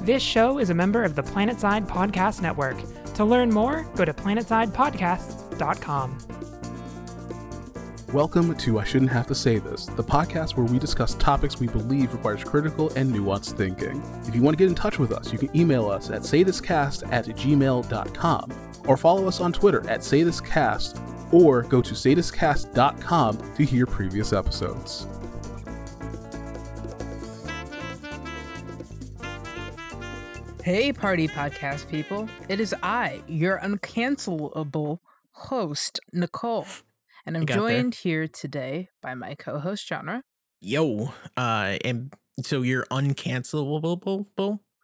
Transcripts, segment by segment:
This show is a member of the Planetside Podcast Network. To learn more, go to planetsidepodcasts.com. Welcome to I Shouldn't Have to Say This, the podcast where we discuss topics we believe requires critical and nuanced thinking. If you want to get in touch with us, you can email us at saythiscast at gmail.com or follow us on Twitter at saythiscast or go to saythiscast.com to hear previous episodes. Hey, party podcast people. It is I, your uncancelable host, Nicole. And I'm got there. joined here today by my co host, Genre. Yo, uh, and so you're uncancelable?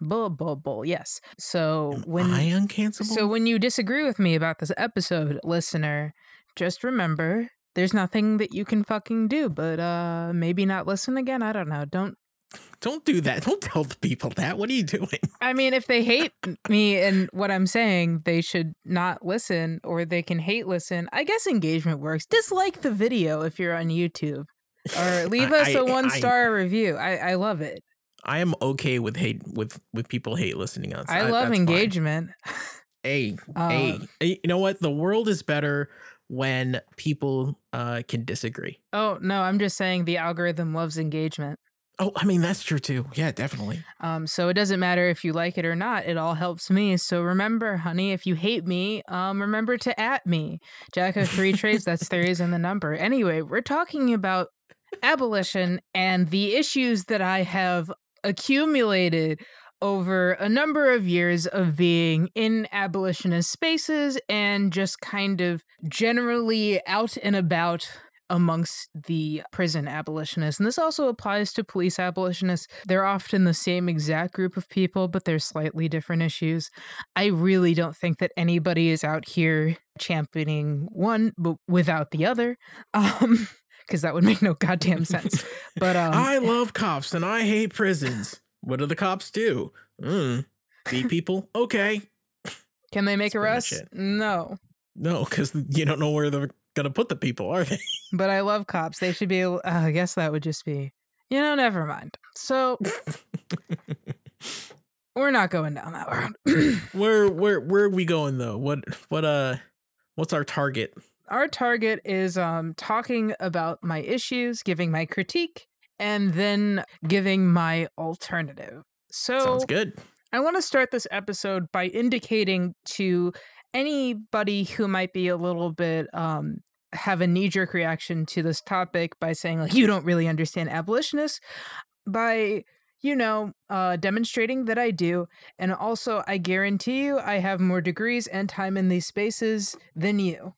Bull, bull, bull. Yes. So Am when I uncancelable? so when you disagree with me about this episode, listener, just remember there's nothing that you can fucking do, but uh maybe not listen again. I don't know. Don't don't do that. Don't tell the people that. What are you doing? I mean, if they hate me and what I'm saying, they should not listen or they can hate listen. I guess engagement works. Dislike the video if you're on YouTube or leave I- us a one star review. I, I love it. I am okay with hate with with people hate listening on. I that- love engagement. Hey, hey, hey, you know what? The world is better when people uh can disagree. Oh, no, I'm just saying the algorithm loves engagement. Oh, I mean that's true too. Yeah, definitely. Um, so it doesn't matter if you like it or not. It all helps me. So remember, honey, if you hate me, um, remember to at me. Jack of three trades. That's three is in the number. Anyway, we're talking about abolition and the issues that I have accumulated over a number of years of being in abolitionist spaces and just kind of generally out and about amongst the prison abolitionists. And this also applies to police abolitionists. They're often the same exact group of people, but they're slightly different issues. I really don't think that anybody is out here championing one but without the other. Um because that would make no goddamn sense. But um I love cops and I hate prisons. What do the cops do? Mm, beat people? Okay. can they make That's arrests? No. No, because you don't know where they're gonna put the people, are they? But I love cops. They should be uh, I guess that would just be you know, never mind. So we're not going down that road. where where where are we going though? What what uh what's our target? our target is um talking about my issues, giving my critique, and then giving my alternative. So Sounds good. I want to start this episode by indicating to anybody who might be a little bit um have a knee-jerk reaction to this topic by saying like you don't really understand abolitionists by you know uh demonstrating that I do and also I guarantee you I have more degrees and time in these spaces than you.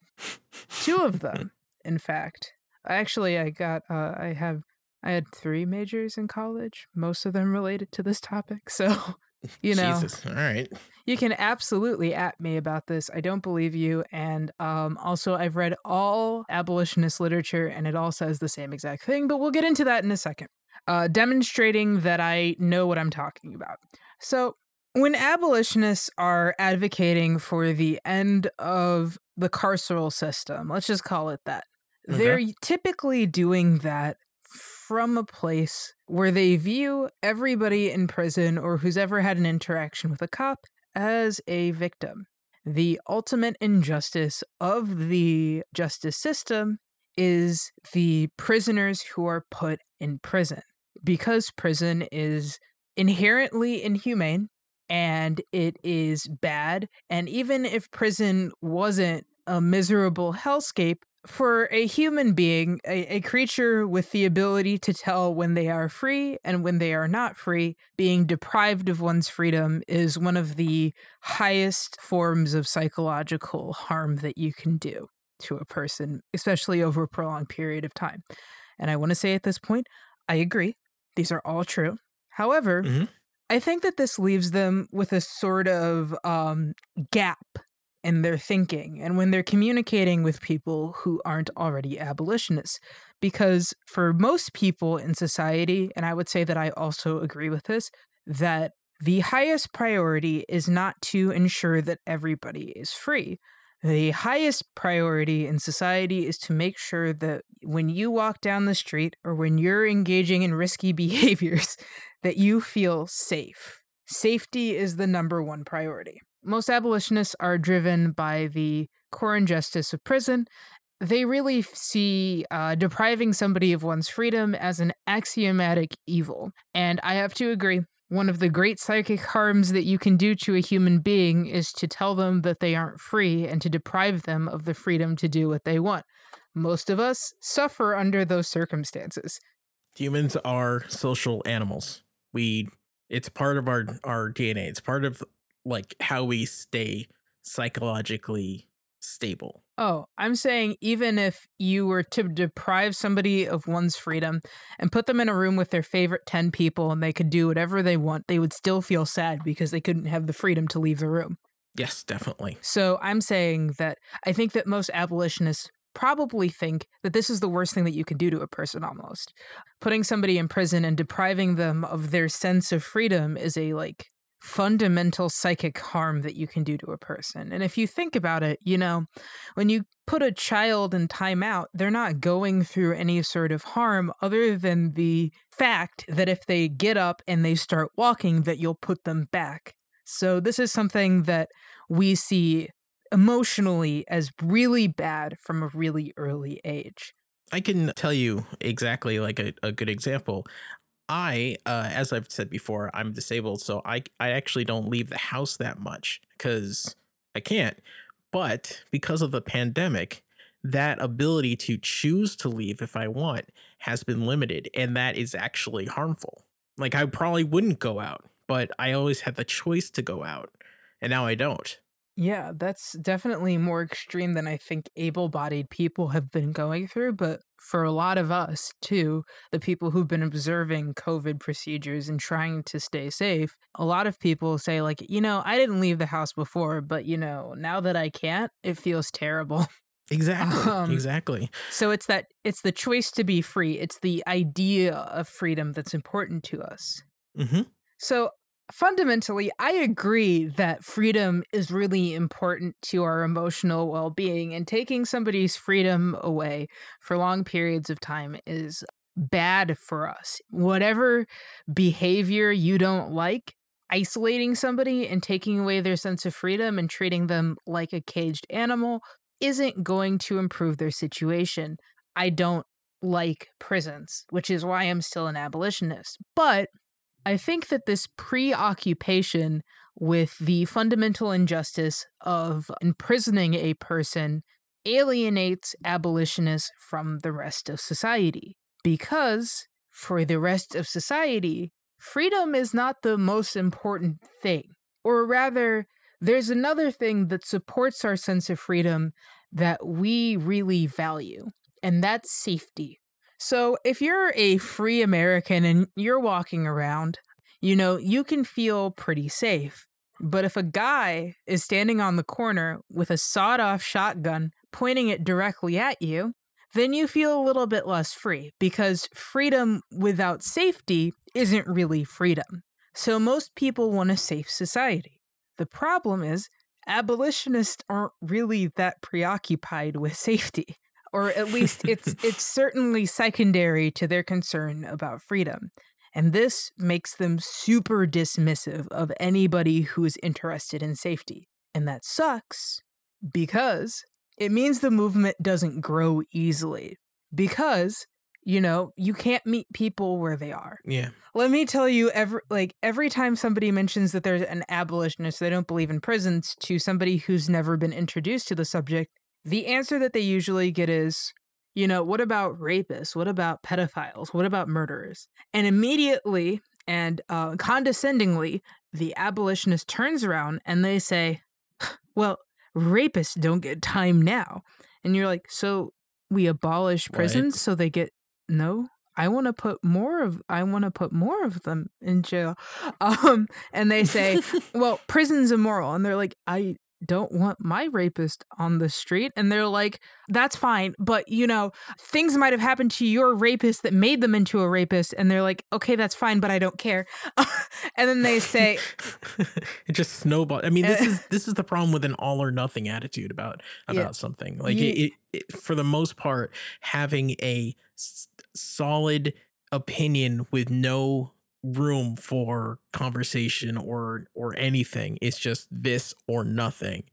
Two of them in fact. Actually i got uh i have i had three majors in college most of them related to this topic so you know Jesus. All right. you can absolutely at me about this i don't believe you and um also i've read all abolitionist literature and it all says the same exact thing but we'll get into that in a second uh demonstrating that i know what i'm talking about so when abolitionists are advocating for the end of the carceral system, let's just call it that, Okay. they're typically doing that from a place where they view everybody in prison or who's ever had an interaction with a cop as a victim. The ultimate injustice of the justice system is the prisoners who are put in prison. Because prison is inherently inhumane and it is bad. And even if prison wasn't a miserable hellscape, for a human being, a, a creature with the ability to tell when they are free and when they are not free, being deprived of one's freedom is one of the highest forms of psychological harm that you can do to a person, especially over a prolonged period of time. And I want to say at this point, I agree. These are all true. However, Mhm. I think that this leaves them with a sort of um, gap in their thinking and when they're communicating with people who aren't already abolitionists. Because for most people in society, and I would say that I also agree with this, that the highest priority is not to ensure that everybody is free. The highest priority in society is to make sure that when you walk down the street or when you're engaging in risky behaviors, that you feel safe. safety is the number one priority. Most abolitionists are driven by the core injustice of prison. They really see uh, depriving somebody of one's freedom as an axiomatic evil. And I have to agree. One of the great psychic harms that you can do to a human being is to tell them that they aren't free and to deprive them of the freedom to do what they want. Most of us suffer under those circumstances. Humans are social animals. We it's part of our our DNA. It's part of like how we stay psychologically stable. Oh, I'm saying even if you were to deprive somebody of one's freedom and put them in a room with their favorite 10 people and they could do whatever they want, they would still feel sad because they couldn't have the freedom to leave the room. Yes, definitely. So I'm saying that I think that most abolitionists probably think that this is the worst thing that you can do to a person almost. Putting somebody in prison and depriving them of their sense of freedom is a like fundamental psychic harm that you can do to a person. And if you think about it, you know, when you put a child in timeout, they're not going through any sort of harm other than the fact that if they get up and they start walking that you'll put them back. So this is something that we see emotionally as really bad from a really early age. I can tell you exactly like a, a good example. I, uh, as I've said before, I'm disabled, so I I actually don't leave the house that much because I can't. But because of the pandemic, that ability to choose to leave if I want has been limited, and that is actually harmful. Like I probably wouldn't go out, but I always had the choice to go out, and now I don't. Yeah, that's definitely more extreme than I think able bodied people have been going through. But for a lot of us, too, the people who've been observing COVID procedures and trying to stay safe, a lot of people say, like, you know, I didn't leave the house before, but, you know, now that I can't, it feels terrible. Exactly. Um, exactly. So it's that, it's the choice to be free, it's the idea of freedom that's important to us. hmm So fundamentally, I agree that freedom is really important to our emotional well being, and taking somebody's freedom away for long periods of time is bad for us. Whatever behavior you don't like, isolating somebody and taking away their sense of freedom and treating them like a caged animal isn't going to improve their situation. I don't like prisons, which is why I'm still an abolitionist. But I think that this preoccupation with the fundamental injustice of imprisoning a person alienates abolitionists from the rest of society. Because for the rest of society, freedom is not the most important thing. Or rather, there's another thing that supports our sense of freedom that we really value, and that's safety. So, if you're a free American and you're walking around, you know, you can feel pretty safe. But if a guy is standing on the corner with a sawed off shotgun pointing it directly at you, then you feel a little bit less free because freedom without safety isn't really freedom. So, most people want a safe society. The problem is, abolitionists aren't really that preoccupied with safety or at least it's it's certainly secondary to their concern about freedom. And this makes them super dismissive of anybody who is interested in safety. And that sucks because it means the movement doesn't grow easily. Because, you know, you can't meet people where they are. Yeah. Let me tell you, every like every time somebody mentions that there's an abolitionist, they don't believe in prisons, to somebody who's never been introduced to the subject, the answer that they usually get is, you know, what about rapists? What about pedophiles? What about murderers? And immediately and uh, condescendingly, the abolitionist turns around and they say, well, rapists don't get time now. And you're like, so we abolish prisons so they get no? I want to put more of I want to put more of them in jail. Um and they say, "Well, prison's immoral." And they're like, "I don't want my rapist on the street." And they're like, "That's fine, but you know, things might have happened to your rapist that made them into a rapist." And they're like, "Okay, that's fine, but I don't care." and then they say, it just snowballed. I mean, this is this is the problem with an all or nothing attitude about about Yeah. something. Like Ye- it, it, it, for the most part, having a s- solid opinion with no room for conversation or or anything. It's just this or nothing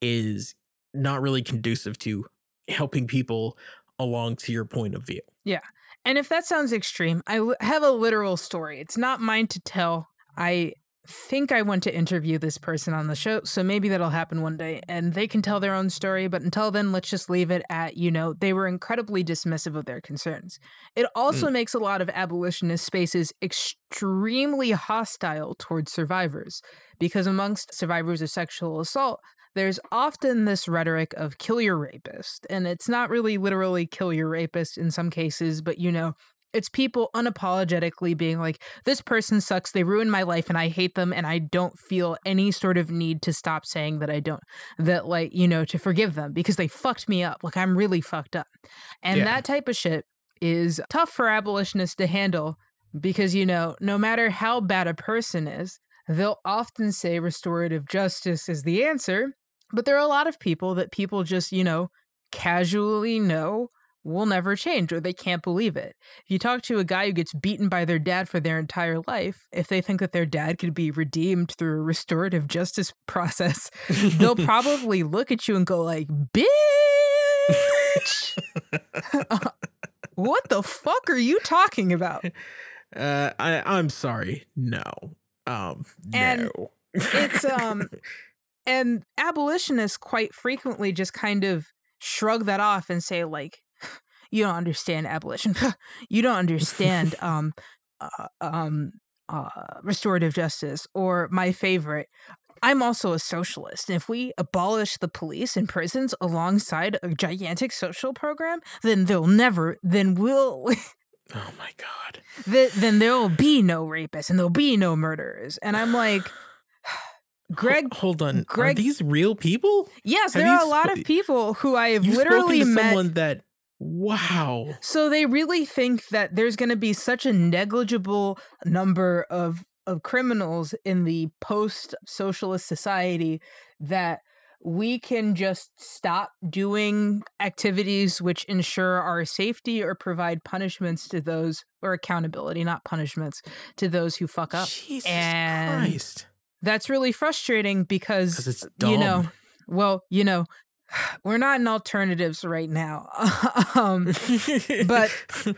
is not really conducive to helping people along to your point of view. Yeah. And if that sounds extreme, I have a literal story. It's not mine to tell. I think I want to interview this person on the show, so maybe that'll happen one day and they can tell their own story. But until then, let's just leave it at, you know, they were incredibly dismissive of their concerns. It also mm. makes a lot of abolitionist spaces extremely hostile towards survivors because amongst survivors of sexual assault, there's often this rhetoric of kill your rapist. And it's not really literally kill your rapist in some cases, but you know, it's people unapologetically being like, this person sucks, they ruined my life, and I hate them, and I don't feel any sort of need to stop saying that I don't, that, like, you know, to forgive them because they fucked me up. Like, I'm really fucked up. And Yeah. that type of shit is tough for abolitionists to handle because, you know, no matter how bad a person is, they'll often say restorative justice is the answer. But there are a lot of people that people just, you know, casually know will never change or they can't believe it. If you talk to a guy who gets beaten by their dad for their entire life, if they think that their dad could be redeemed through a restorative justice process, they'll probably look at you and go like, "Bitch, what the fuck are you talking about?" Uh, I I'm sorry. No. Um. And no. it's, um, And abolitionists quite frequently just kind of shrug that off and say like, "You don't understand abolition. you don't understand um, uh, um, uh, restorative justice." Or my favorite. I'm also a socialist. And if we abolish the police and prisons alongside a gigantic social program, then they'll never, then we'll, oh my god. th- then there'll be no rapists and there'll be no murderers. And I'm like, Greg, Ho- hold on. Greg- Are these real people? yes, have there are a lot sp- of people who I have literally met. someone that. Wow. So they really think that there's going to be such a negligible number of of criminals in the post socialist society that we can just stop doing activities which ensure our safety or provide punishments to those or accountability not punishments to those who fuck up Jesus and- Christ. that's really frustrating because Because it's dumb. you know well you know we're not in alternatives right now um but-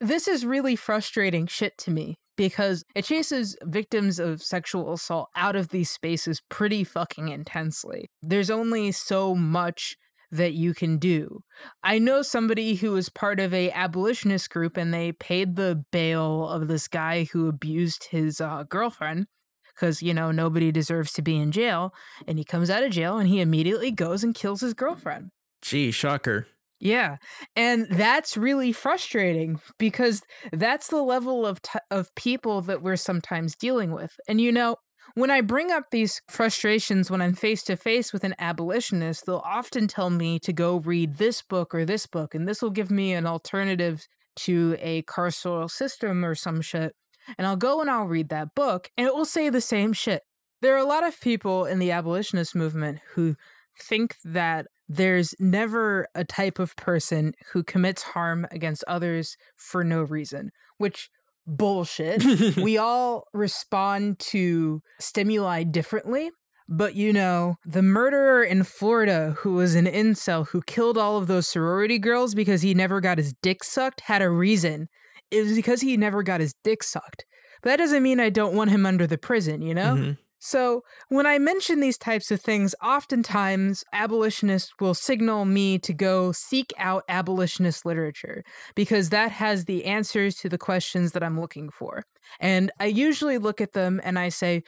this is really frustrating shit to me because it chases victims of sexual assault out of these spaces pretty fucking intensely. There's only so much that you can do. I know somebody who was part of a abolitionist group and they paid the bail of this guy who abused his uh, girlfriend because you know nobody deserves to be in jail and he comes out of jail and he immediately goes and kills his girlfriend. Gee, shocker. Yeah, and that's really frustrating because that's the level of t- of people that we're sometimes dealing with. And you know, when I bring up these frustrations when I'm face to face with an abolitionist, they'll often tell me to go read this book or this book, and this will give me an alternative to a carceral system or some shit. And I'll go and I'll read that book, and it will say the same shit. There are a lot of people in the abolitionist movement who think that there's never a type of person who commits harm against others for no reason, which bullshit. we all respond to stimuli differently. But you know, the murderer in Florida who was an incel who killed all of those sorority girls because he never got his dick sucked had a reason. It was because he never got his dick sucked. But that doesn't mean I don't want him under the prison, you know? Mhm. So, when I mention these types of things, oftentimes abolitionists will signal me to go seek out abolitionist literature because that has the answers to the questions that I'm looking for. And I usually look at them and I say,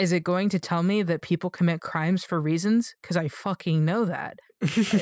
is it going to tell me that people commit crimes for reasons? Because I fucking know that.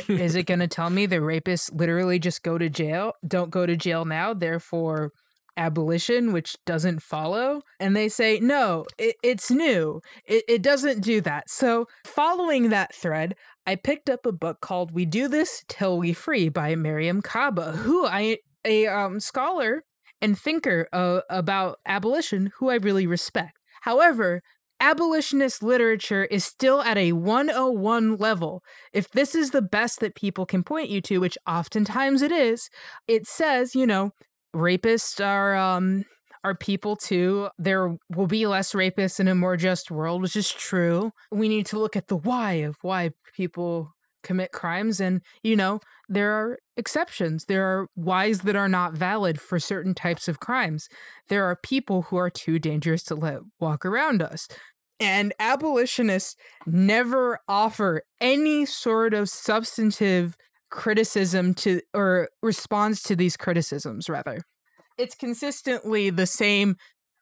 Is it going to tell me that rapists literally just go to jail, don't go to jail now, therefore abolition, which doesn't follow? And they say, no, it, it's new. It, it doesn't do that. So, following that thread, I picked up a book called We Do This Till We Free by Mariame Kaba, who I, a um, scholar and thinker uh, about abolition who I really respect. However, abolitionist literature is still at a 101 level. If this is the best that people can point you to, which oftentimes it is, it says, you know, rapists are um are people too. There will be less rapists in a more just world, which is true. We need to look at the why of why people commit crimes. And, you know, there are exceptions. There are whys that are not valid for certain types of crimes. There are people who are too dangerous to let walk around us. And abolitionists never offer any sort of substantive criticism to or response to these criticisms, rather. It's consistently the same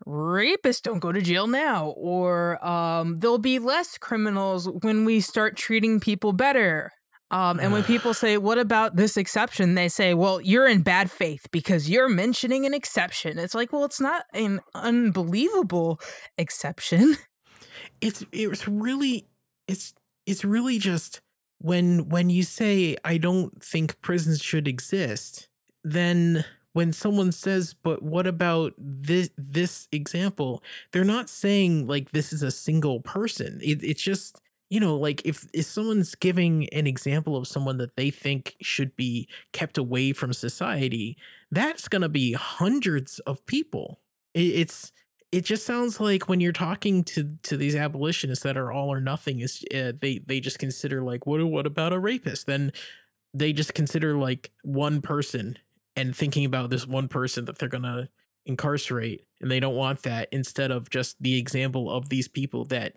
rapists don't go to jail now, or um, there'll be less criminals when we start treating people better. Um, and when people say, What about this exception? they say, Well, you're in bad faith because you're mentioning an exception. It's like, Well, it's not an unbelievable exception. It's it's really it's it's really just when when you say I don't think prisons should exist, then when someone says, "But what about this this example?" They're not saying like this is a single person. It, it's just you know like if if someone's giving an example of someone that they think should be kept away from society, that's gonna be hundreds of people. It, it's it just sounds like when you're talking to to these abolitionists that are all or nothing is uh, they they just consider like what what about a rapist then they just consider like one person and thinking about this one person that they're gonna incarcerate and they don't want that instead of just the example of these people that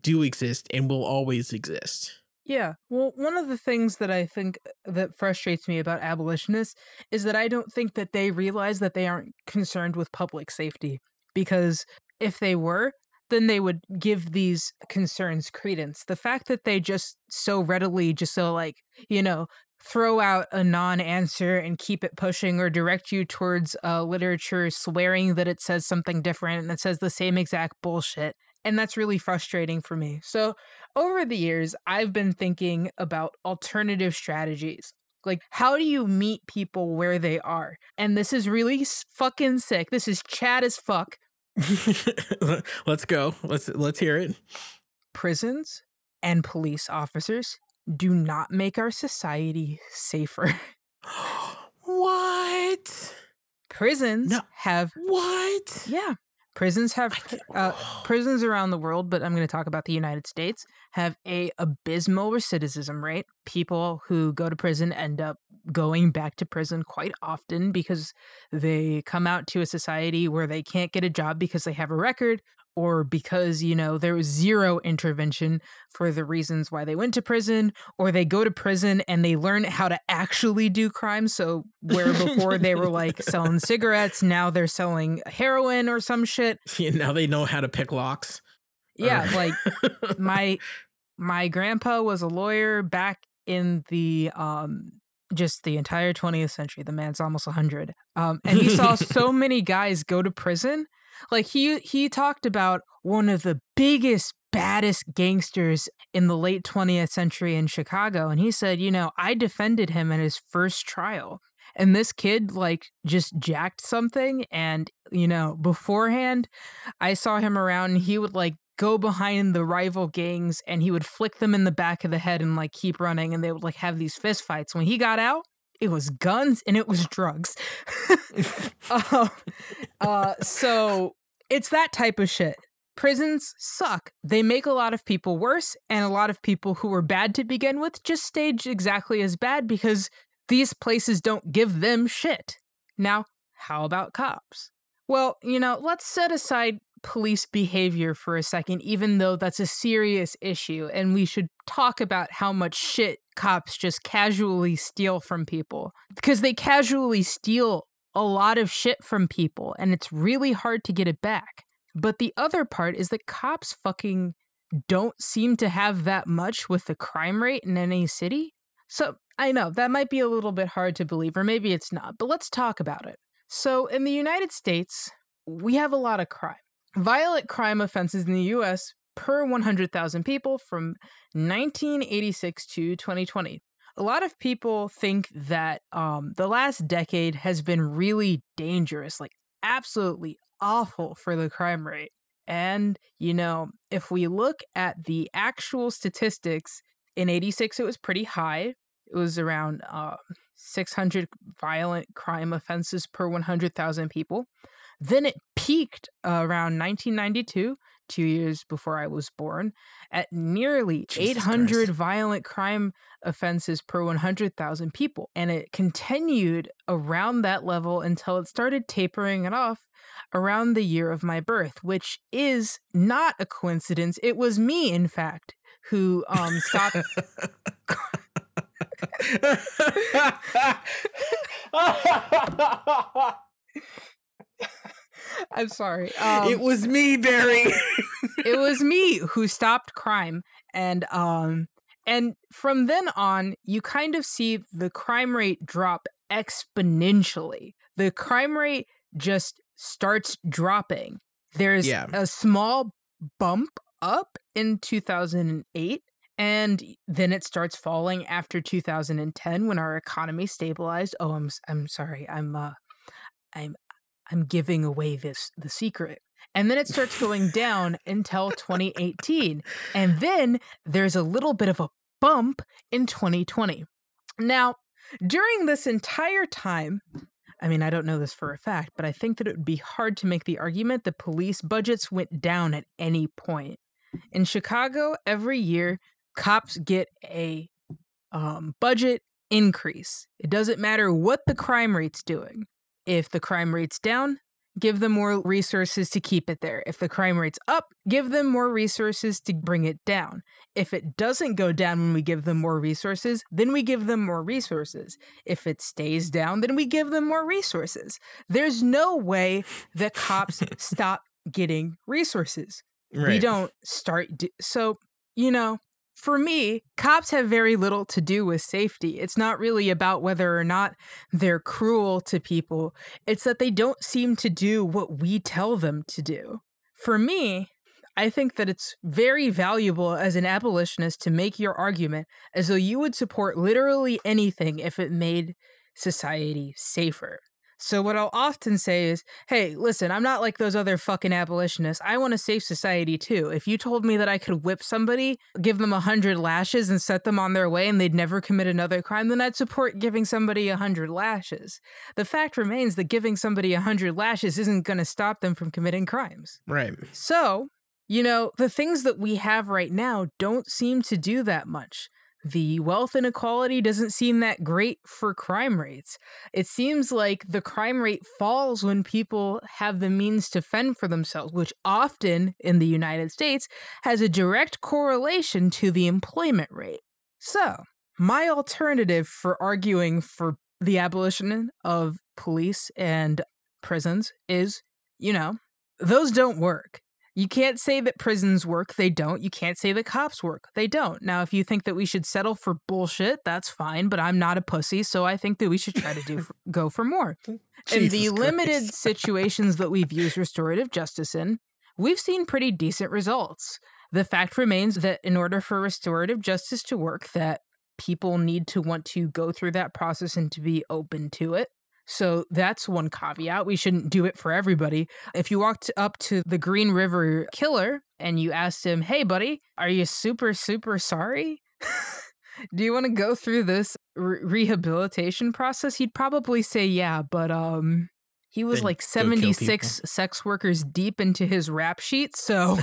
do exist and will always exist Yeah. Well, one of the things that I think uh, that frustrates me about abolitionists is that I don't think that they realize that they aren't concerned with public safety. Because if they were, then they would give these concerns credence. The fact that they just so readily, just so like, you know, throw out a non answer and keep it pushing or direct you towards uh, literature swearing that it says something different and it says the same exact bullshit. And that's really frustrating for me. So, over the years, I've been thinking about alternative strategies. Like, how do you meet people where they are? And this is really fucking sick. This is Chad as fuck. let's go let's let's hear it Prisons and police officers do not make our society safer. what Prisons No. have, what yeah, prisons have uh, prisons around the world, but I'm going to talk about the United States, have a abysmal recidivism rate. People who go to prison end up going back to prison quite often because they come out to a society where they can't get a job because they have a record or because, you know, there was zero intervention for the reasons why they went to prison or they go to prison and they learn how to actually do crime. So where before they were like selling cigarettes, now they're selling heroin or some shit. Yeah, now they know how to pick locks Yeah, Or- like my my grandpa was a lawyer back in the um just the entire 20th century the man's almost 100 um and he saw so many guys go to prison like he he talked about one of the biggest baddest gangsters in the late 20th century in Chicago and he said you know I defended him in his first trial and this kid like just jacked something and you know beforehand I saw him around and he would like go behind the rival gangs and he would flick them in the back of the head and like keep running and they would like have these fist fights. When he got out, it was guns and it was drugs. uh, uh, so it's that type of shit. Prisons suck. They make a lot of people worse, and a lot of people who were bad to begin with just stage exactly as bad because these places don't give them shit. Now, how about cops? Well, you know, let's set aside police behavior for a second, even though that's a serious issue, and we should talk about how much shit cops just casually steal from people. Because they casually steal a lot of shit from people, and it's really hard to get it back. But the other part is that cops fucking don't seem to have that much with the crime rate in any city. So I know that might be a little bit hard to believe, or maybe it's not, but let's talk about it. So in the United States, we have a lot of crime. Violent crime offenses in the US per 100,000 people from 1986 to 2020. A lot of people think that um, the last decade has been really dangerous, like absolutely awful for the crime rate. And, you know, if we look at the actual statistics, in 86 it was pretty high. It was around uh, 600 violent crime offenses per 100,000 people. Then it peaked uh, around 1992, two years before I was born, at nearly Jesus 800 Christ. violent crime offenses per 100,000 people. And it continued around that level until it started tapering it off around the year of my birth, which is not a coincidence. It was me, in fact, who um, stopped. I'm sorry. Um, it was me, Barry. it was me who stopped crime and um and from then on you kind of see the crime rate drop exponentially the crime rate just starts dropping there's Yeah. a small bump up in 2008 and then it starts falling after 2010 when our economy stabilized oh i'm i'm sorry i'm uh i'm i'm giving away this the secret and then it starts going down until 2018 and then there's a little bit of a bump in 2020 now during this entire time I mean, I don't know this for a fact, but I think that it would be hard to make the argument that police budgets went down at any point. In Chicago, every year, cops get a um, budget increase. It doesn't matter what the crime rate's doing. If the crime rate's down, give them more resources to keep it there. If the crime rate's up, give them more resources to bring it down. If it doesn't go down when we give them more resources, then we give them more resources. If it stays down, then we give them more resources. There's no way that cops stop getting resources. We don't start. Do- so, you know, for me, cops have very little to do with safety. It's not really about whether or not they're cruel to people, it's that they don't seem to do what we tell them to do. For me, I think that it's very valuable as an abolitionist to make your argument as though you would support literally anything if it made society safer. So, what I'll often say is, hey, listen, I'm not like those other fucking abolitionists. I want a safe society too. If you told me that I could whip somebody, give them a hundred lashes, and set them on their way and they'd never commit another crime, then I'd support giving somebody a hundred lashes. The fact remains that giving somebody a hundred lashes isn't going to stop them from committing crimes. Right. So, you know, the things that we have right now don't seem to do that much. The wealth inequality doesn't seem that great for crime rates. It seems like the crime rate falls when people have the means to fend for themselves, which often in the United States has a direct correlation to the employment rate. So, my alternative for arguing for the abolition of police and prisons is, you know, those don't work. You can't say that prisons work, they don't. You can't say that cops work, they don't. Now, if you think that we should settle for bullshit, that's fine, but I'm not a pussy, so I think that we should try to do go for more. In the Jesus limited situations that we've used restorative justice in, we've seen pretty decent results. The fact remains that in order for restorative justice to work, that people need to want to go through that process and to be open to it. So that's one caveat. We shouldn't do it for everybody. If you walked up to the Green River killer and you asked him, "Hey, buddy, are you super super sorry?" Do you want to go through this re- rehabilitation process? He'd probably say yeah, but um he was Then like 76 sex workers deep into his rap sheet, so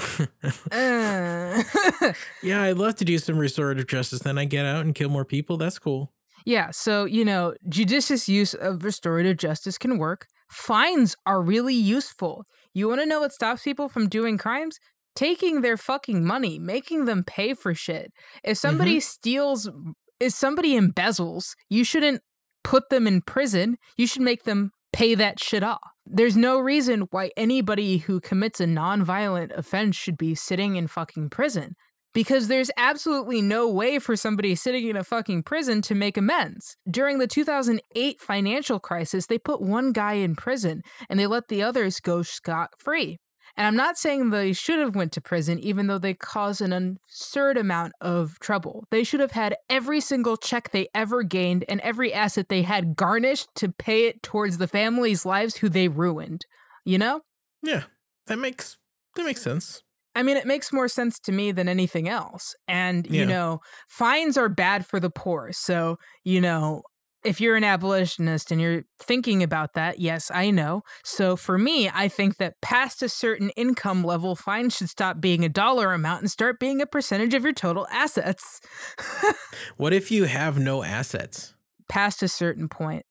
uh, yeah, I'd love to do some restorative justice. Then I get out and kill more people. That's cool. Yeah, so, you know, judicious use of restorative justice can work. Fines are really useful. You want to know what stops people from doing crimes? Taking their fucking money, making them pay for shit. If somebody mm-hmm. steals, if somebody embezzles, you shouldn't put them in prison. You should make them pay that shit off. There's no reason why anybody who commits a nonviolent offense should be sitting in fucking prison because there's absolutely no way for somebody sitting in a fucking prison to make amends. During the 2008 financial crisis, they put one guy in prison and they let the others go scot free. And I'm not saying they should have went to prison even though they caused an absurd amount of trouble. They should have had every single check they ever gained and every asset they had garnished to pay it towards the families' lives who they ruined. You know? Yeah, that makes that makes sense. I mean, it makes more sense to me than anything else. And, you know, fines are bad for the poor. So, you know, if you're an abolitionist and you're thinking about that, yes, I know. So for me, I think that past a certain income level, fines should stop being a dollar amount and start being a percentage of your total assets. what if you have no assets? Past a certain point.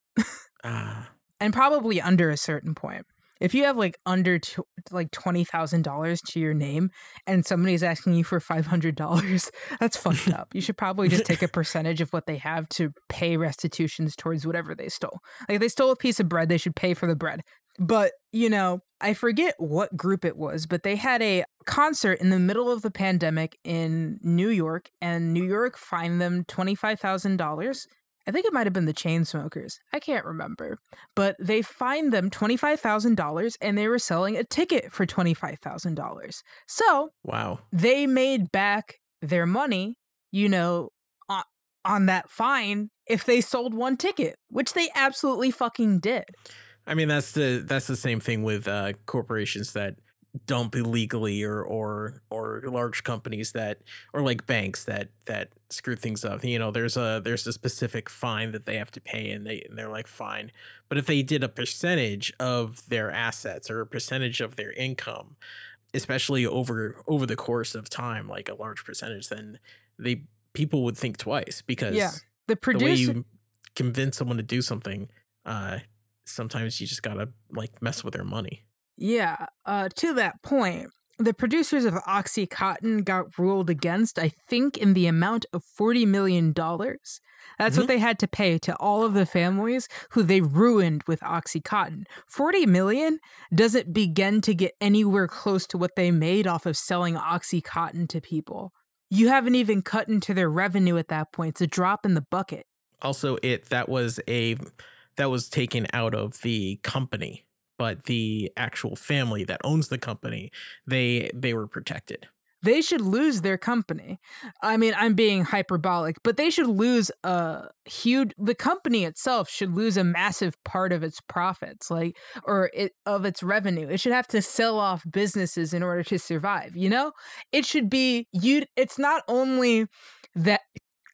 Ah. and probably under a certain point. If you have like under tw- like twenty thousand dollars to your name, and somebody's asking you for five hundred dollars, that's fucked up. You should probably just take a percentage of what they have to pay restitutions towards whatever they stole. Like if they stole a piece of bread, they should pay for the bread. But you know, I forget what group it was, but they had a concert in the middle of the pandemic in New York, and New York fined them twenty five thousand dollars I think it might have been the Chainsmokers. I can't remember. But they fined them $25,000 and they were selling a ticket for $25,000. So, wow. They made back their money, you know, on, on that fine if they sold one ticket, which they absolutely fucking did. I mean, that's the that's the same thing with uh, corporations that dump illegally or or or large companies that or like banks that that screw things up. You know there's a there's a specific fine that they have to pay and they and they're like fine. But if they did a percentage of their assets or a percentage of their income especially over over the course of time like a large percentage then they people would think twice because yeah the producer the way you convince someone to do something uh sometimes you just gotta like mess with their money yeah, uh, to that point, the producers of Oxycontin got ruled against, I think, in the amount of $40 million. That's mm-hmm. what they had to pay to all of the families who they ruined with Oxycontin. 40 million doesn't begin to get anywhere close to what they made off of selling Oxycontin to people. You haven't even cut into their revenue at that point. It's a drop in the bucket. Also, it that was a that was taken out of the company but the actual family that owns the company, they they were protected. They should lose their company. I mean, I'm being hyperbolic, but they should lose a huge the company itself should lose a massive part of its profits, like or it, of its revenue. It should have to sell off businesses in order to survive, you know? It should be you it's not only that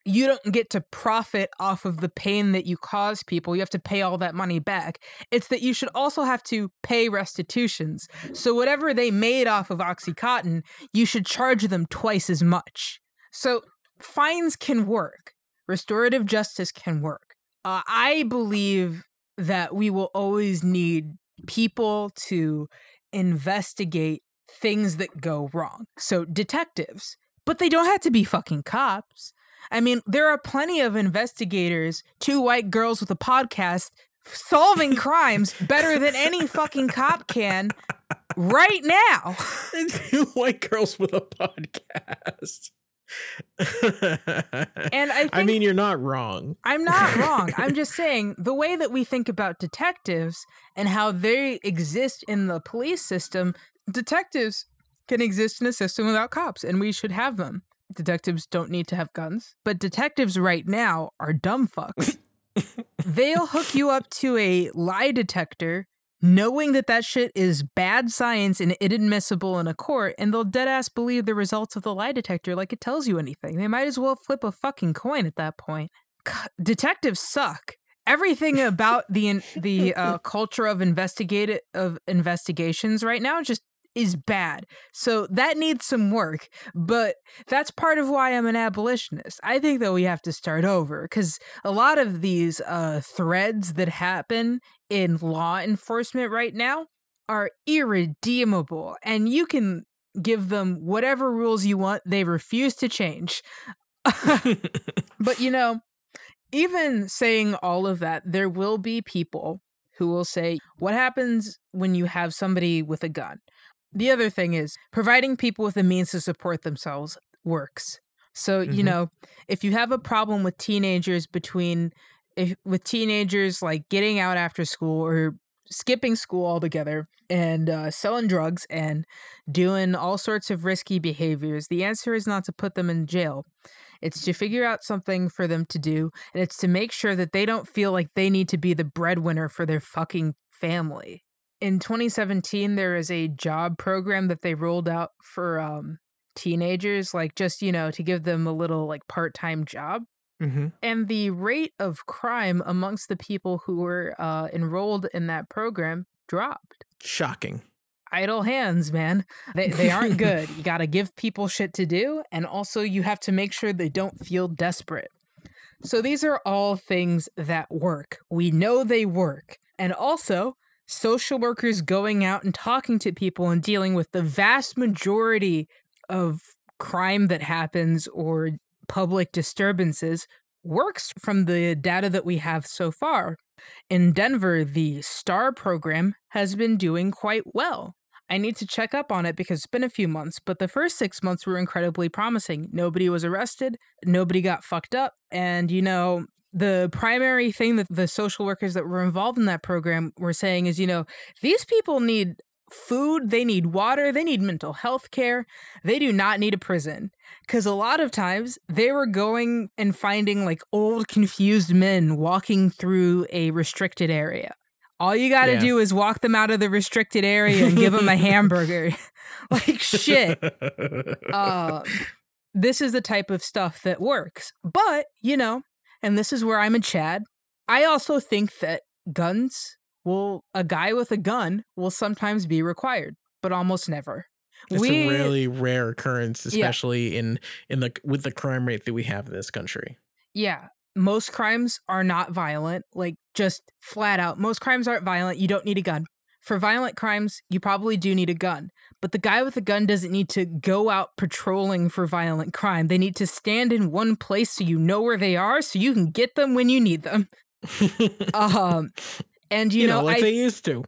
you don't get to profit off of the pain that you cause people. You have to pay all that money back. It's that you should also have to pay restitutions. So, whatever they made off of Oxycontin, you should charge them twice as much. So, fines can work, restorative justice can work. Uh, I believe that we will always need people to investigate things that go wrong. So, detectives, but they don't have to be fucking cops. I mean, there are plenty of investigators, two white girls with a podcast, solving crimes better than any fucking cop can right now. two white girls with a podcast. and I, I mean, you're not wrong. I'm not wrong. I'm just saying the way that we think about detectives and how they exist in the police system, detectives can exist in a system without cops, and we should have them detectives don't need to have guns, but detectives right now are dumb fucks. They'll hook you up to a lie detector knowing that that shit is bad science and inadmissible in a court, and they'll dead ass believe the results of the lie detector like it tells you anything. They might as well flip a fucking coin at that point. Detectives suck. Everything about the the uh, culture of investigate of investigations right now just is bad. So that needs some work, but that's part of why I'm an abolitionist. I think that we have to start over because a lot of these uh, threads that happen in law enforcement right now are irredeemable, and you can give them whatever rules you want, they refuse to change. but you know, even saying all of that, there will be people who will say, What happens when you have somebody with a gun? The other thing is providing people with the means to support themselves works. So, mm-hmm. you know, if you have a problem with teenagers between if, with teenagers like getting out after school or skipping school altogether and uh, selling drugs and doing all sorts of risky behaviors, the answer is not to put them in jail. It's to figure out something for them to do, and it's to make sure that they don't feel like they need to be the breadwinner for their fucking family in 2017 there is a job program that they rolled out for um, teenagers like just you know to give them a little like part-time job Mm-hmm. and the rate of crime amongst the people who were uh, enrolled in that program dropped. Shocking. Idle hands, man. They, they aren't good. You got to give people shit to do, and also you have to make sure they don't feel desperate. So these are all things that work. We know they work. And also, social workers going out and talking to people and dealing with the vast majority of crime that happens or public disturbances works from the data that we have so far. In Denver, the STAR program has been doing quite well. I need to check up on it because it's been a few months, but the first six months were incredibly promising. Nobody was arrested, nobody got fucked up, and you know, the primary thing that the social workers that were involved in that program were saying is, you know, these people need food, they need water, they need mental health care. They do not need a prison. Because a lot of times they were going and finding like old, confused men walking through a restricted area. All you got to Yeah. do is walk them out of the restricted area and give them a hamburger. like, shit. Um, this is the type of stuff that works. But, you know, and this is where I'm a Chad, I also think that guns will, a guy with a gun will sometimes be required, but almost never. It's a really rare occurrence, Yeah. especially in in the with the crime rate that we have in this country. Yeah. Most crimes are not violent, like just flat out. Most crimes aren't violent. You don't need a gun. For violent crimes, you probably do need a gun. But the guy with a gun doesn't need to go out patrolling for violent crime. They need to stand in one place so you know where they are so you can get them when you need them. Um and you, you, know, know, like I they used to.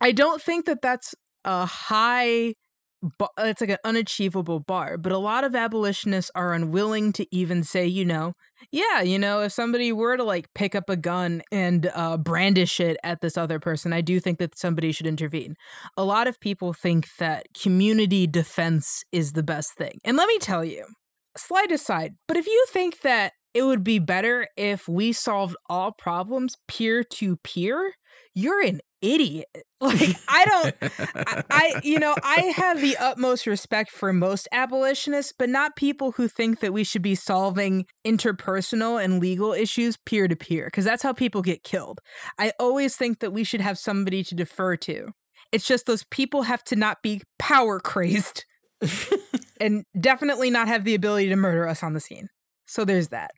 I don't think that that's a high bar, it's like an unachievable bar, but a lot of abolitionists are unwilling to even say, you know, yeah, you know, if somebody were to like pick up a gun and uh, brandish it at this other person, I do think that somebody should intervene. A lot of people think that community defense is the best thing. And let me tell you, slight aside, but if you think that it would be better if we solved all problems peer to peer, you're an idiot. Like, I don't. I, I, you know, I have the utmost respect for most abolitionists, but not people who think that we should be solving interpersonal and legal issues peer to peer, because that's how people get killed. I always think that we should have somebody to defer to. It's just those people have to not be power crazed and definitely not have the ability to murder us on the scene. So there's that.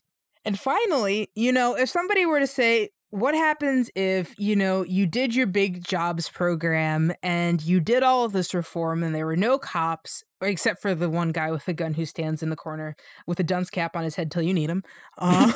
And finally, you know, if somebody were to say, what happens if, you know, you did your big jobs program and you did all of this reform and there were no cops, except for the one guy with a gun who stands in the corner with a dunce cap on his head till you need him. Um,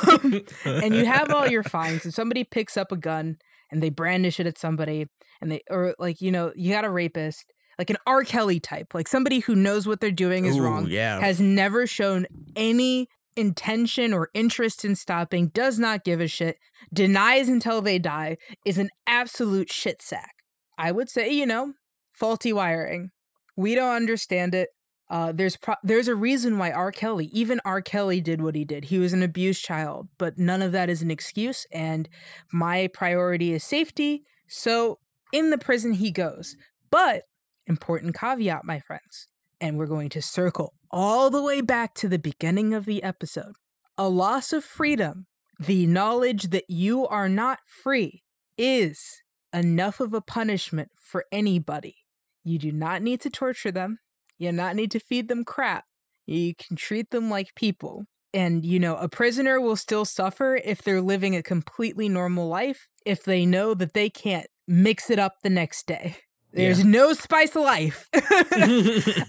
and you have all your fines and somebody picks up a gun and they brandish it at somebody and they, or like, you know, you got a rapist, like an R. Kelly type, like somebody who knows what they're doing is Ooh, wrong Yeah. has never shown any intention or interest in stopping, does not give a shit, denies until they die, is an absolute shit sack. I would say, you know, faulty wiring. We don't understand it. Uh, there's pro- there's a reason why R. Kelly, even R. Kelly, did what he did. He was an abused child, but none of that is an excuse. And my priority is safety. So in the prison he goes. But important caveat, my friends and we're going to circle all the way back to the beginning of the episode. A loss of freedom, the knowledge that you are not free, is enough of a punishment for anybody. You do not need to torture them, you do not need to feed them crap. You can treat them like people. And, you know, a prisoner will still suffer if they're living a completely normal life, if they know that they can't mix it up the next day. There's no spice of life.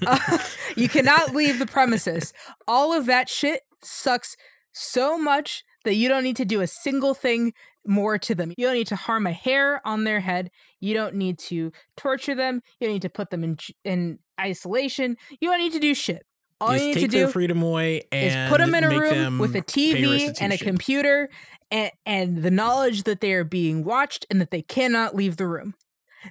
Uh, you cannot leave the premises. All of that shit sucks so much that you don't need to do a single thing more to them. You don't need to harm a hair on their head. You don't need to torture them. You don't need to put them in in isolation. You don't need to do shit. All Just you need take to their do freedom away is put them in a room with a TV and a computer and, and the knowledge that they are being watched and that they cannot leave the room.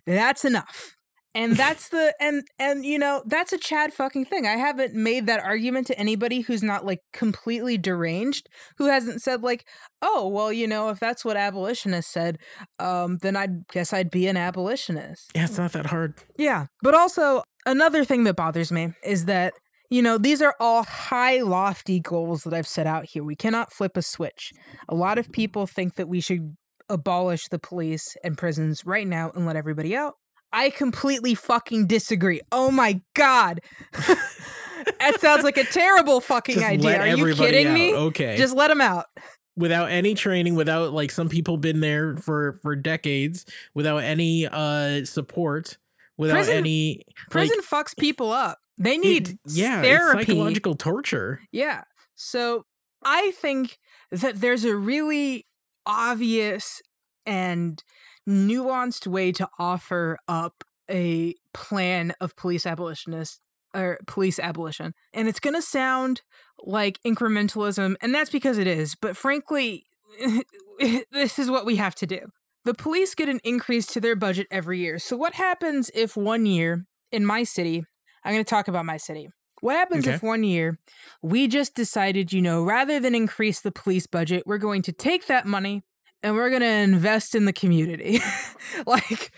That's enough. And that's the and and you know, that's a Chad fucking thing. I haven't made that argument to anybody who's not like completely deranged, who hasn't said like, "Oh, well, you know, if that's what abolitionists said, um then I guess I'd be an abolitionist." Yeah, it's not that hard. Yeah. But also, another thing that bothers me is that, you know, these are all high, lofty goals that I've set out here. We cannot flip a switch. A lot of people think that we should abolish the police and prisons right now and let everybody out. I completely fucking disagree. Oh my god. that sounds like a terrible fucking Just idea. Are you kidding out. me? Okay. Just let them out. without any training, without like some people been there for for decades, without any uh support, without Prison- any Prison like, fucks people up. They it- need yeah, it's therapy. psychological torture. Yeah. So I think that there's a really obvious and nuanced way to offer up a plan of police abolitionist or police abolition. And it's going to sound like incrementalism, and that's because it is. But frankly, this is what we have to do. The police get an increase to their budget every year. So, what happens if one year in my city, I'm going to talk about my city. What happens Okay. if one year we just decided, you know, rather than increase the police budget, we're going to take that money and we're going to invest in the community? like,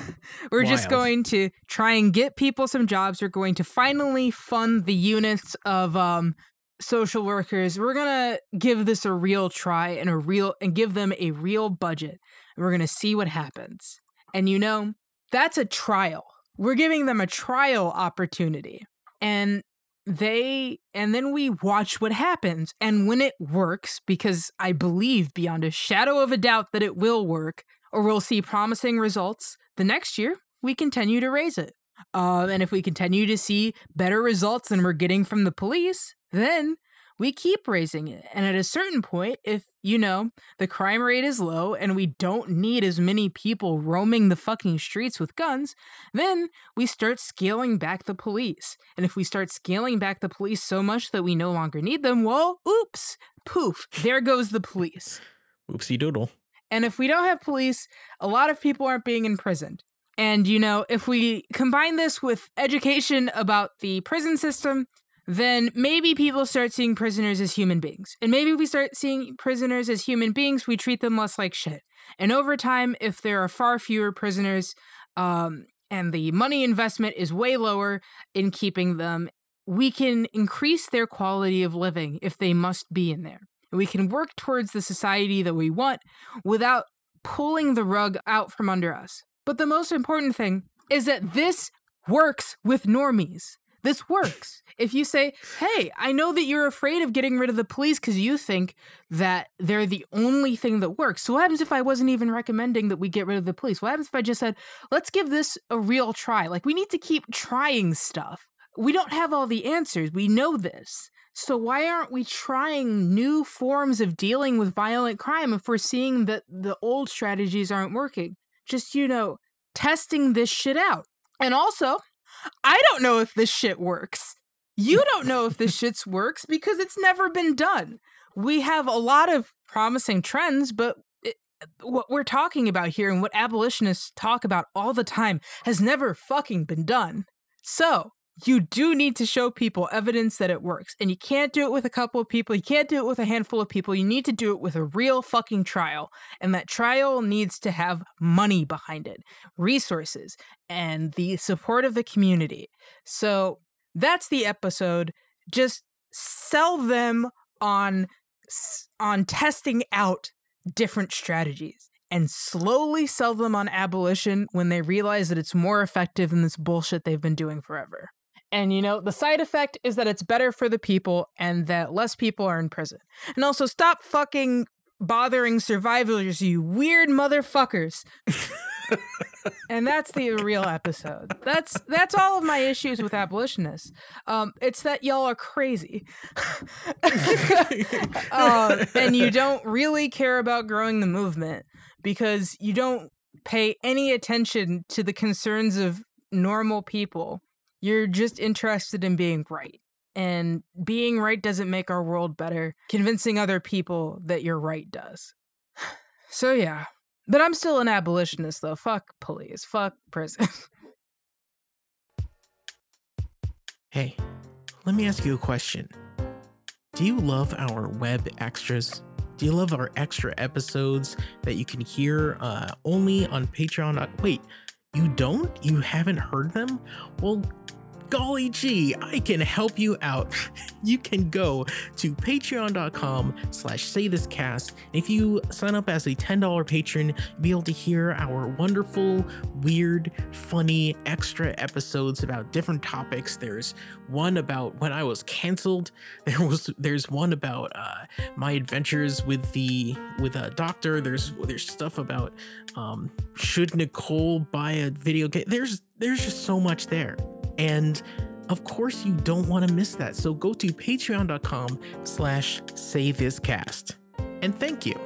we're just going to try and get people some jobs. We're going to finally fund the units of um, social workers. We're going to give this a real try and a real and give them a real budget. And we're going to see what happens. And you know, that's a trial. We're giving them a trial opportunity. And they and then we watch what happens. And when it works, because I believe beyond a shadow of a doubt that it will work, or we'll see promising results, the next year we continue to raise it. Um, and if we continue to see better results than we're getting from the police, then we keep raising it. And at a certain point, if, you know, the crime rate is low and we don't need as many people roaming the fucking streets with guns, then we start scaling back the police. And if we start scaling back the police so much that we no longer need them, well, oops, poof, there goes the police. Oopsie doodle. And if we don't have police, a lot of people aren't being imprisoned. And, you know, if we combine this with education about the prison system, then maybe people start seeing prisoners as human beings. And maybe we start seeing prisoners as human beings, we treat them less like shit. And over time, if there are far fewer prisoners um, and the money investment is way lower in keeping them, we can increase their quality of living if they must be in there. We can work towards the society that we want without pulling the rug out from under us. But the most important thing is that this works with normies. This works. If you say, hey, I know that you're afraid of getting rid of the police because you think that they're the only thing that works. So, what happens if I wasn't even recommending that we get rid of the police? What happens if I just said, let's give this a real try? Like, we need to keep trying stuff. We don't have all the answers. We know this. So, why aren't we trying new forms of dealing with violent crime if we're seeing that the old strategies aren't working? Just, you know, testing this shit out. And also, I don't know if this shit works. You don't know if this shit works because it's never been done. We have a lot of promising trends, but it, what we're talking about here and what abolitionists talk about all the time has never fucking been done. So, you do need to show people evidence that it works. And you can't do it with a couple of people. You can't do it with a handful of people. You need to do it with a real fucking trial. And that trial needs to have money behind it, resources, and the support of the community. So that's the episode. Just sell them on on testing out different strategies and slowly sell them on abolition when they realize that it's more effective than this bullshit they've been doing forever. And you know, the side effect is that it's better for the people and that less people are in prison. And also stop fucking bothering survivors, you weird motherfuckers. and that's the real episode. That's that's all of my issues with abolitionists. Um, it's that y'all are crazy, um, and you don't really care about growing the movement because you don't pay any attention to the concerns of normal people. You're just interested in being right. And being right doesn't make our world better. Convincing other people that you're right does. So, yeah. But I'm still an abolitionist, though. Fuck police. Fuck prison. Hey, let me ask you a question. Do you love our web extras? Do you love our extra episodes that you can hear uh, only on Patreon? Wait, you don't? You haven't heard them? Well, golly gee, I can help you out. you can go to patreon.com slash say this cast. If you sign up as a $10 patron, you'll be able to hear our wonderful, weird, funny, extra episodes about different topics. There's one about when I was canceled. There was there's one about uh, my adventures with the with a doctor. There's there's stuff about um, should Nicole buy a video game. There's there's just so much there. And of course you don't want to miss that. So go to patreon.com slash say this cast. And thank you.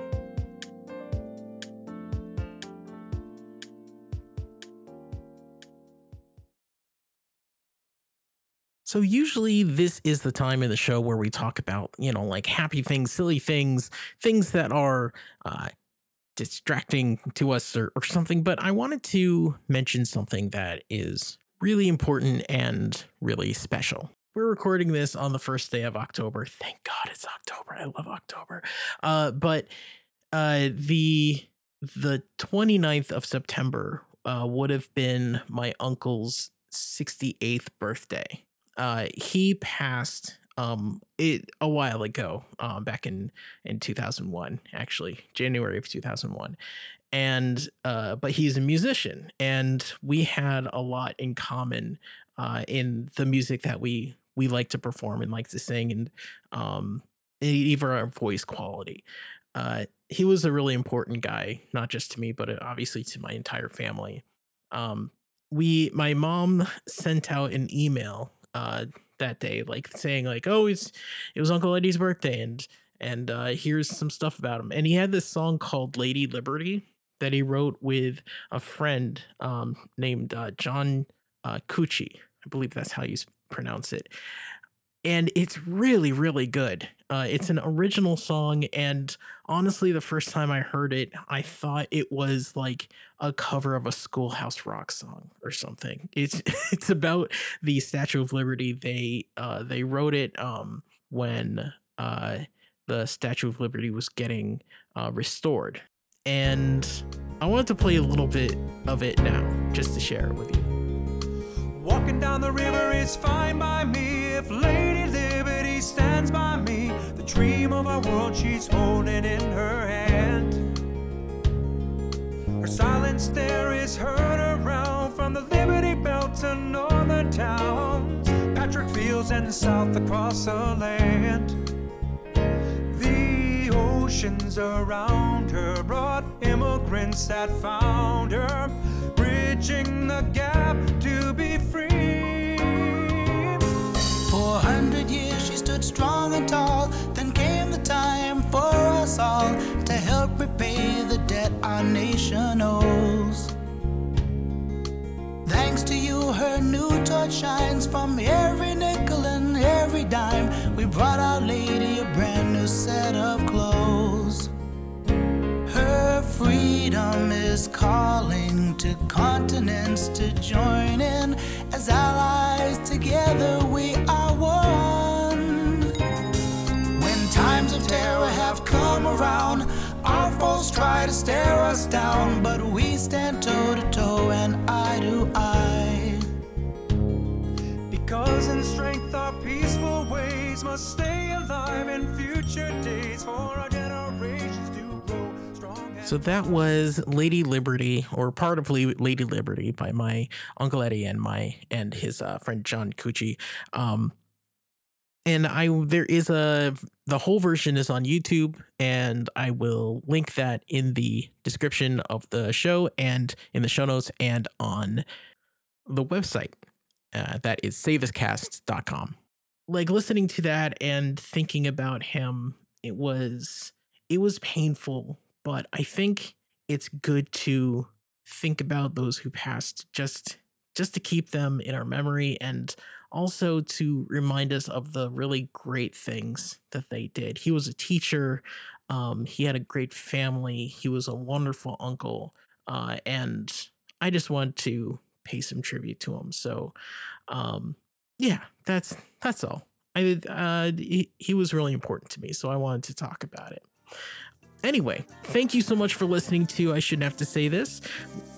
So usually this is the time in the show where we talk about, you know, like happy things, silly things, things that are uh, distracting to us or, or something. But I wanted to mention something that is really important and really special. We're recording this on the first day of October. Thank God it's October. I love October. Uh, but uh, the the 29th of September uh, would have been my uncle's 68th birthday. Uh, he passed um it a while ago um back in in 2001 actually january of 2001 and uh but he's a musician and we had a lot in common uh in the music that we we like to perform and like to sing and um even our voice quality. Uh he was a really important guy not just to me but uh, obviously to my entire family. Um we my mom sent out an email uh that day, like saying like, "Oh, it's it was Uncle Eddie's birthday, and and uh, here's some stuff about him." And he had this song called "Lady Liberty" that he wrote with a friend um, named uh, John uh, Cucci. I believe that's how you pronounce it. And it's really, really good. Uh, it's an original song, and honestly, the first time I heard it, I thought it was like a cover of a Schoolhouse Rock song or something. It's it's about the Statue of Liberty. They uh, they wrote it um, when uh, the Statue of Liberty was getting uh, restored, and I wanted to play a little bit of it now, just to share it with you. Walking down the river is fine by me if Lady Liberty stands by me. The dream of our world she's holding in her hand. Her stare is heard around from the Liberty Belt to northern towns, Patrick Fields and south across the land. Oceans around her brought immigrants that found her, bridging the gap to be free. For a hundred years she stood strong and tall. Then came the time for us all to help repay the debt our nation owes. Thanks to you, her new torch shines from every nickel and every dime. We brought Our Lady a brand new set of freedom is calling to continents to join in. As allies together, we are one. When times of terror have come around, our foes try to stare us down, but we stand toe to toe and eye to eye. Because in strength our peaceful ways must stay alive in future days for So that was Lady Liberty, or part of Lady Liberty, by my uncle Eddie and my and his uh, friend John Cucci. Um, and I there is a the whole version is on YouTube, and I will link that in the description of the show and in the show notes and on the website. Uh, that is saythiscast.com. Like listening to that and thinking about him, it was it was painful, but I think it's good to think about those who passed just just to keep them in our memory and also to remind us of the really great things that they did. He was a teacher, um, he had a great family, he was a wonderful uncle, uh, and I just want to pay some tribute to him. So, um, yeah, that's that's all. I uh, he, he was really important to me, so I wanted to talk about it. Anyway, thank you so much for listening to I Shouldn't Have to Say This.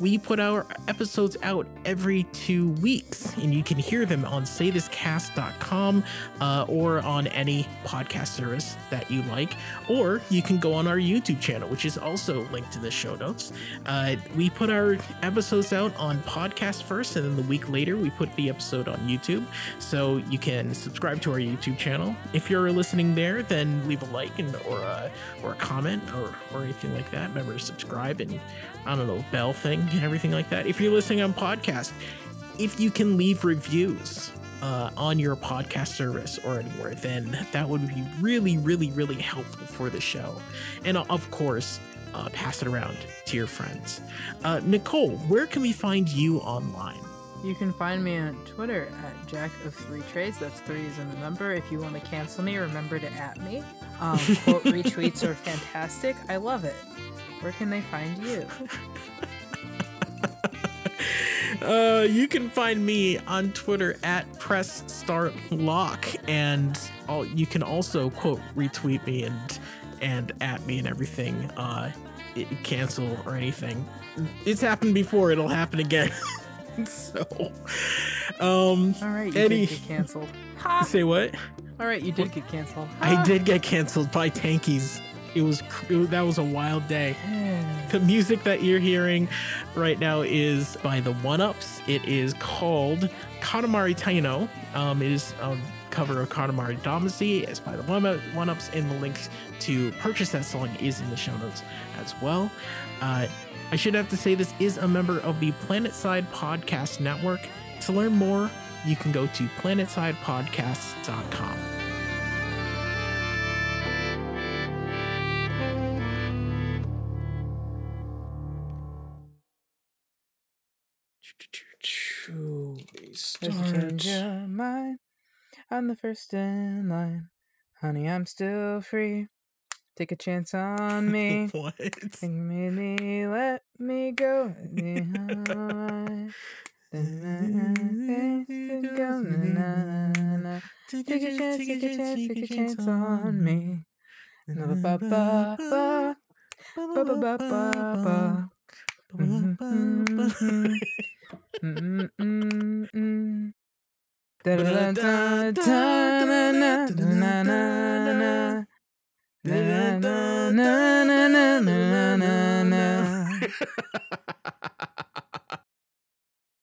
We put our episodes out every two weeks, and you can hear them on saythiscast.com uh, or on any podcast service that you like, or you can go on our YouTube channel, which is also linked in the show notes. Uh, we put our episodes out on podcast first, and then the week later, we put the episode on YouTube. So you can subscribe to our YouTube channel. If you're listening there, then leave a like and or a, or a comment or, or anything like that. Remember to subscribe and I don't know, bell thing and everything like that. If you're listening on podcast, if you can leave reviews uh, on your podcast service or anywhere, then that would be really, really, really helpful for the show. And uh, of course, uh, pass it around to your friends. Uh, Nicole, where can we find you online? You can find me on Twitter at Jack of Three Trades. That's three is in the number. If you want to cancel me, remember to at me. Um, quote retweets are fantastic. I love it. Where can they find you? Uh, you can find me on Twitter at Press Start Lock, and all, you can also quote retweet me and and at me and everything. Uh, it, cancel or anything. It's happened before. It'll happen again. so, um, All right, you Eddie. did get canceled. say what? All right, you did get canceled. I did get canceled by Tankies. It was it, that was a wild day. The music that you're hearing right now is by the One Ups. It is called Katamari Taino. Um, it is a cover of Katamari Damacy. It's by the one ups, and the link to purchase that song is in the show notes as well. Uh, I should have to say this is a member of the Planetside Podcast Network. To learn more, you can go to planetsidepodcasts.com. There's I'm the first in line. Honey, I'm still free. Take a chance on me. what? Made me let me go. Take a chance, take a chance, take a chance on me. Na, na, na, na.